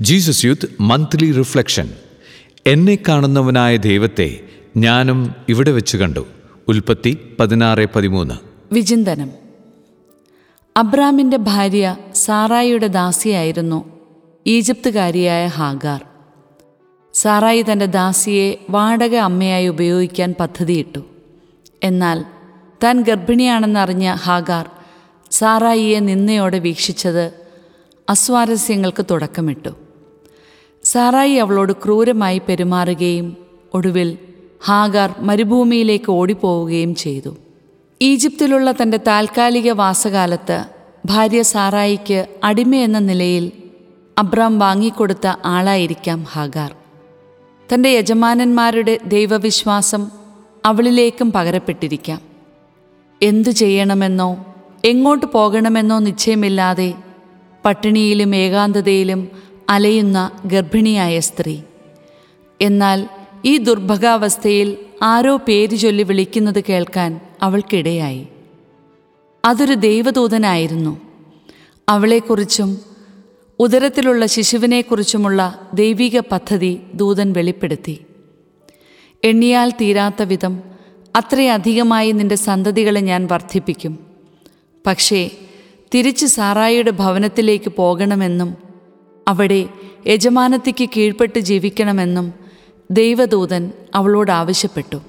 Jesus youth monthly reflection. എന്നെ കാണുന്നവനായ ദൈവത്തെ ഞാനും ഇവിടെ വെച്ച് കണ്ടു. ഉൽപ്പത്തി പതിനാറ് പതിമൂന്ന്. വിചിന്തനം. അബ്രാമിന്റെ ഭാര്യ സാറായിയുടെ ദാസിയായിരുന്നു ഈജിപ്തുകാരിയായ ഹാഗാർ. സാറായി തന്റെ ദാസിയെ വാടക അമ്മയായി ഉപയോഗിക്കാൻ പദ്ധതിയിട്ടു. എന്നാൽ താൻ ഗർഭിണിയാണെന്നറിഞ്ഞ ഹാഗാർ സാറായിയെ നിന്നയോടെ വീക്ഷിച്ചത് അസ്വാരസ്യങ്ങൾക്ക് തുടക്കമിട്ടു. സാറായി അവളോട് ക്രൂരമായി പെരുമാറുകയും ഒടുവിൽ ഹാഗാർ മരുഭൂമിയിലേക്ക് ഓടിപ്പോവുകയും ചെയ്തു. ഈജിപ്തിലുള്ള തന്റെ താൽക്കാലിക വാസകാലത്ത് ഭാര്യ സാറായിക്ക് അടിമയെന്ന നിലയിൽ അബ്രാം വാങ്ങിക്കൊടുത്ത ആളായിരിക്കാം ഹാഗാർ. തന്റെ യജമാനന്മാരുടെ ദൈവവിശ്വാസം അവളിലേക്കും പകരപ്പെട്ടിരിക്കാം. എന്തു ചെയ്യണമെന്നോ എങ്ങോട്ട് പോകണമെന്നോ നിശ്ചയമില്ലാതെ പട്ടിണിയിലും ഏകാന്തതയിലും അലയുന്ന ഗർഭിണിയായ സ്ത്രീ. എന്നാൽ ഈ ദുർഭഗാവസ്ഥയിൽ ആരോ പേര് ചൊല്ലി വിളിക്കുന്നത് കേൾക്കാൻ അവൾക്കിടയായി. അതൊരു ദൈവദൂതനായിരുന്നു. അവളെക്കുറിച്ചും ഉദരത്തിലുള്ള ശിശുവിനെക്കുറിച്ചുമുള്ള ദൈവിക പദ്ധതി ദൂതൻ വെളിപ്പെടുത്തി. എണ്ണിയാൽ തീരാത്ത വിധം അത്രയധികമായി നിന്റെ സന്തതികളെ ഞാൻ വർദ്ധിപ്പിക്കും. പക്ഷേ തിരിച്ച് സാറായിയുടെ ഭവനത്തിലേക്ക് പോകണമെന്നും അവിടെ യജമാനത്തിക്ക് കീഴ്പ്പെട്ട് ജീവിക്കണമെന്നും ദൈവദൂതൻ അവളോട് ആവശ്യപ്പെട്ടു.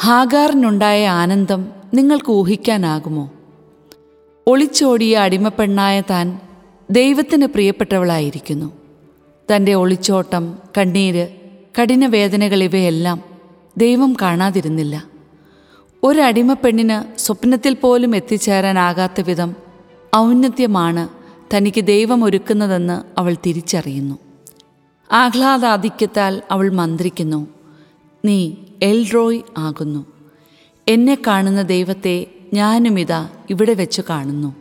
ഹാഗാറിനുണ്ടായ ആനന്ദം നിങ്ങൾക്ക് ഊഹിക്കാനാകുമോ? ഒളിച്ചോടിയ അടിമപ്പെണ്ണായ താൻ ദൈവത്തിന് പ്രിയപ്പെട്ടവളായിരിക്കുന്നു. തന്റെ ഒളിച്ചോട്ടം കണ്ണീര് കഠിനവേദനകൾ ഇവയെല്ലാം ദൈവം കാണാതിരുന്നില്ല. ഒരടിമപ്പെണ്ണിന് സ്വപ്നത്തിൽ പോലും എത്തിച്ചേരാനാകാത്ത വിധം ഔന്നത്യമാണ് തനിക്ക് ദൈവം ഒരുക്കുന്നതെന്ന് അവൾ തിരിച്ചറിയുന്നു. ആഹ്ലാദാധിക്യത്താൽ അവൾ മന്ത്രിക്കുന്നു. നീ എൽറോയ് ആകുന്നു. എന്നെ കാണുന്ന ദൈവത്തെ ഞാനുമിതാ ഇവിടെ വെച്ച് കാണുന്നു.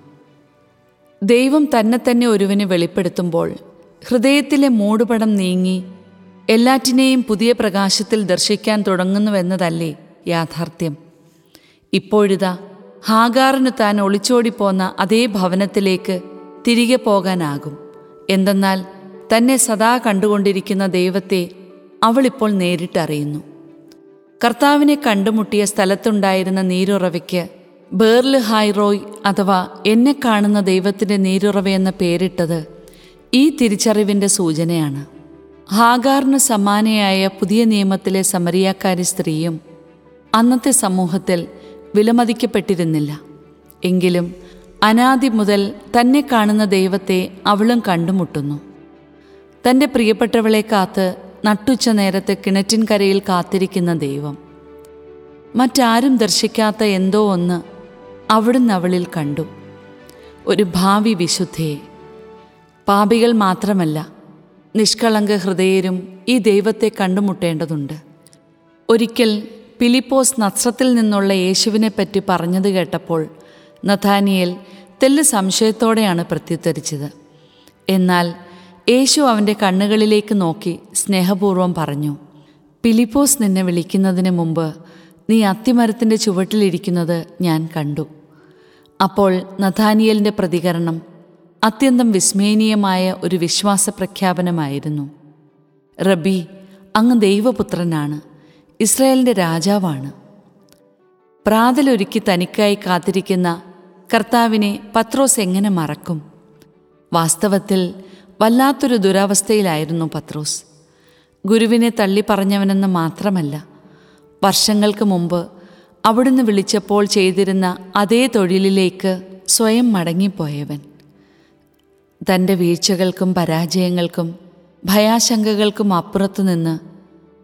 ദൈവം തന്നെ തന്നെ ഒരുവനെ വെളിപ്പെടുത്തുമ്പോൾ ഹൃദയത്തിലെ മൂടുപടം നീങ്ങി എല്ലാറ്റിനെയും പുതിയ പ്രകാശത്തിൽ ദർശിക്കാൻ തുടങ്ങുന്നുവെന്നതല്ലേ യാഥാർത്ഥ്യം. ഇപ്പോഴിതാ ഹാഗാറിന് താൻ ഒളിച്ചോടിപ്പോന്ന അതേ ഭവനത്തിലേക്ക് തിരികെ പോകാനാകും. എന്തെന്നാൽ തന്നെ സദാ കണ്ടുകൊണ്ടിരിക്കുന്ന ദൈവത്തെ അവളിപ്പോൾ നേരിട്ടറിയുന്നു. കർത്താവിനെ കണ്ടുമുട്ടിയ സ്ഥലത്തുണ്ടായിരുന്ന നീരുറവയ്ക്ക് ബേർൽ ഹൈറോയ് അഥവാ എന്നെ കാണുന്ന ദൈവത്തിന്റെ നീരുറവയെന്ന പേരിട്ടത് ഈ തിരിച്ചറിവിന്റെ സൂചനയാണ്. ഹാഗാറിന് സമാനയായ പുതിയ നിയമത്തിലെ സമരിയാക്കാരി സ്ത്രീയും അന്നത്തെ സമൂഹത്തിൽ വിലമതിക്കപ്പെട്ടിരുന്നില്ല. എങ്കിലും അനാദി മുതൽ തന്നെ കാണുന്ന ദൈവത്തെ അവളും കണ്ടുമുട്ടുന്നു. തന്റെ പ്രിയപ്പെട്ടവളെ കാത്ത് നട്ടുച്ച നേരത്തെ കിണറ്റിൻകരയിൽ കാത്തിരിക്കുന്ന ദൈവം. മറ്റാരും ദർശിക്കാത്ത എന്തോ ഒന്ന് അവിടുന്ന് അവളിൽ കണ്ടു. ഒരു ഭാവി വിശുദ്ധയെ പാപികൾ മാത്രമല്ല നിഷ്കളങ്ക ഹൃദയരും ഈ ദൈവത്തെ കണ്ടുമുട്ടേണ്ടതുണ്ട്. ഒരിക്കൽ പിലിപ്പോസ് നസ്രത്തിൽ നിന്നുള്ള യേശുവിനെപ്പറ്റി പറഞ്ഞത് കേട്ടപ്പോൾ നഥാനിയേൽ തെല്ല് സംശയത്തോടെയാണ് പ്രത്യുത്തരിച്ചത്. എന്നാൽ യേശു അവന്റെ കണ്ണുകളിലേക്ക് നോക്കി സ്നേഹപൂർവം പറഞ്ഞു പിലിപ്പോസ് നിന്നെ വിളിക്കുന്നതിന് മുമ്പ് നീ അത്തിമരത്തിന്റെ ചുവട്ടിലിരിക്കുന്നത് ഞാൻ കണ്ടു. അപ്പോൾ നഥാനിയലിന്റെ പ്രതികരണം അത്യന്തം വിസ്മയനീയമായ ഒരു വിശ്വാസ പ്രഖ്യാപനമായിരുന്നു. റബി അങ്ങ് ദൈവപുത്രനാണ് ഇസ്രായേലിന്റെ രാജാവാണ്. പ്രാതലൊരുക്കി തനിക്കായി കാത്തിരിക്കുന്ന കർത്താവിനെ പത്രോസ് എങ്ങനെ മറക്കും? വാസ്തവത്തിൽ വല്ലാത്തൊരു ദുരവസ്ഥയിലായിരുന്നു പത്രോസ്. ഗുരുവിനെ തള്ളി പറഞ്ഞവനെന്ന് മാത്രമല്ല വർഷങ്ങൾക്ക് മുമ്പ് അവിടുന്ന് വിളിച്ചപ്പോൾ ചെയ്തിരുന്ന അതേ തൊഴിലിലേക്ക് സ്വയം മടങ്ങിപ്പോയവൻ. തന്റെ വീഴ്ചകൾക്കും പരാജയങ്ങൾക്കും ഭയാശങ്കകൾക്കും അപ്പുറത്തു നിന്ന്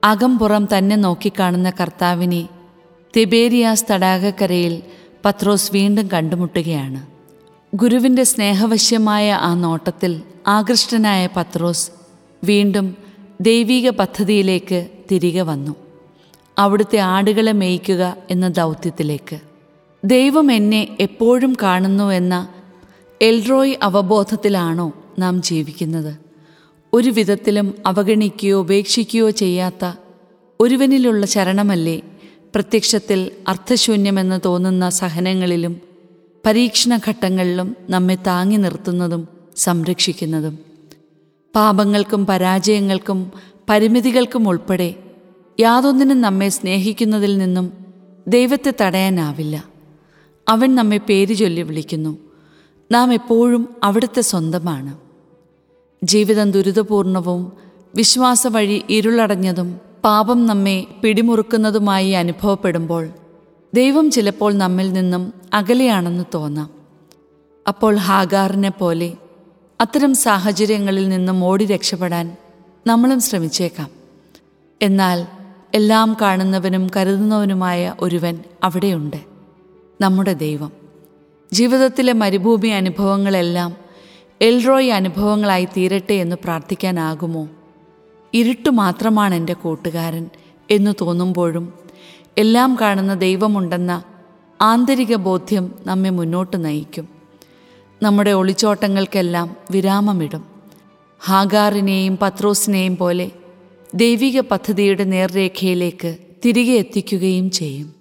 അകംപുറം തന്നെ നോക്കിക്കാണുന്ന കർത്താവിനെ തിബേരിയാസ് തടാകക്കരയിൽ പത്രോസ് വീണ്ടും കണ്ടുമുട്ടുകയാണ്. ഗുരുവിന്റെ സ്നേഹവശ്യമായ ആ നോട്ടത്തിൽ ആകൃഷ്ടനായ പത്രോസ് വീണ്ടും ദൈവീക പദ്ധതിയിലേക്ക് തിരികെ വന്നു. അവിടുത്തെ ആടുകളെ മേയ്ക്കുക എന്ന ദൗത്യത്തിലേക്ക്. ദൈവം എന്നെ എപ്പോഴും കാണുന്നു എന്ന എൽറോയ് അവബോധത്തിലാണോ നാം ജീവിക്കുന്നത്? ഒരു വിധത്തിലും അവഗണിക്കുകയോ ഉപേക്ഷിക്കുകയോ ചെയ്യാത്ത ഒരുവനിലുള്ള ശരണമല്ലേ പ്രത്യക്ഷത്തിൽ അർത്ഥശൂന്യമെന്ന് തോന്നുന്ന സഹനങ്ങളിലും പരീക്ഷണഘട്ടങ്ങളിലും നമ്മെ താങ്ങി നിർത്തുന്നതും സംരക്ഷിക്കുന്നതും. പാപങ്ങൾക്കും പരാജയങ്ങൾക്കും പരിമിതികൾക്കും ഉൾപ്പെടെ യാതൊന്നിനും നമ്മെ സ്നേഹിക്കുന്നതിൽ നിന്നും ദൈവത്തെ തടയാനാവില്ല. അവൻ നമ്മെ പേര് ചൊല്ലി വിളിക്കുന്നു. നാം എപ്പോഴും അവിടുത്തെ സ്വന്തമാണ്. ജീവിതം ദുരിതപൂർണവും വിശ്വാസ വഴി ഇരുളടഞ്ഞതും പാപം നമ്മെ പിടിമുറുക്കുന്നതുമായി അനുഭവപ്പെടുമ്പോൾ ദൈവം ചിലപ്പോൾ നമ്മിൽ നിന്നും അകലെയാണെന്ന് തോന്നാം. അപ്പോൾ ഹാഗാറിനെ പോലെ അത്തരം സാഹചര്യങ്ങളിൽ നിന്നും ഓടി രക്ഷപ്പെടാൻ നമ്മളും ശ്രമിച്ചേക്കാം. എന്നാൽ എല്ലാം കാണുന്നവനും കരുതുന്നവനുമായ ഒരുവൻ അവിടെയുണ്ട്. നമ്മുടെ ദൈവം. ജീവിതത്തിലെ മരുഭൂമി അനുഭവങ്ങളെല്ലാം എൽറോയ് അനുഭവങ്ങളായി തീരട്ടെ എന്ന് പ്രാർത്ഥിക്കാനാകുമോ? ഇരുട്ട് മാത്രമാണ് എന്റെ കൂട്ടുകാരൻ എന്നു തോന്നുമ്പോഴും എല്ലാം കാണുന്ന ദൈവമുണ്ടെന്ന ആന്തരിക ബോധ്യം നമ്മെ മുന്നോട്ട് നയിക്കും. നമ്മുടെ ഒളിച്ചോട്ടങ്ങൾക്കെല്ലാം വിരാമമിടും. ഹാഗാറിനെയും പത്രോസിനെയും പോലെ ദൈവിക പദ്ധതിയുടെ നേർരേഖയിലേക്ക് തിരികെ എത്തിക്കുകയും ചെയ്യും.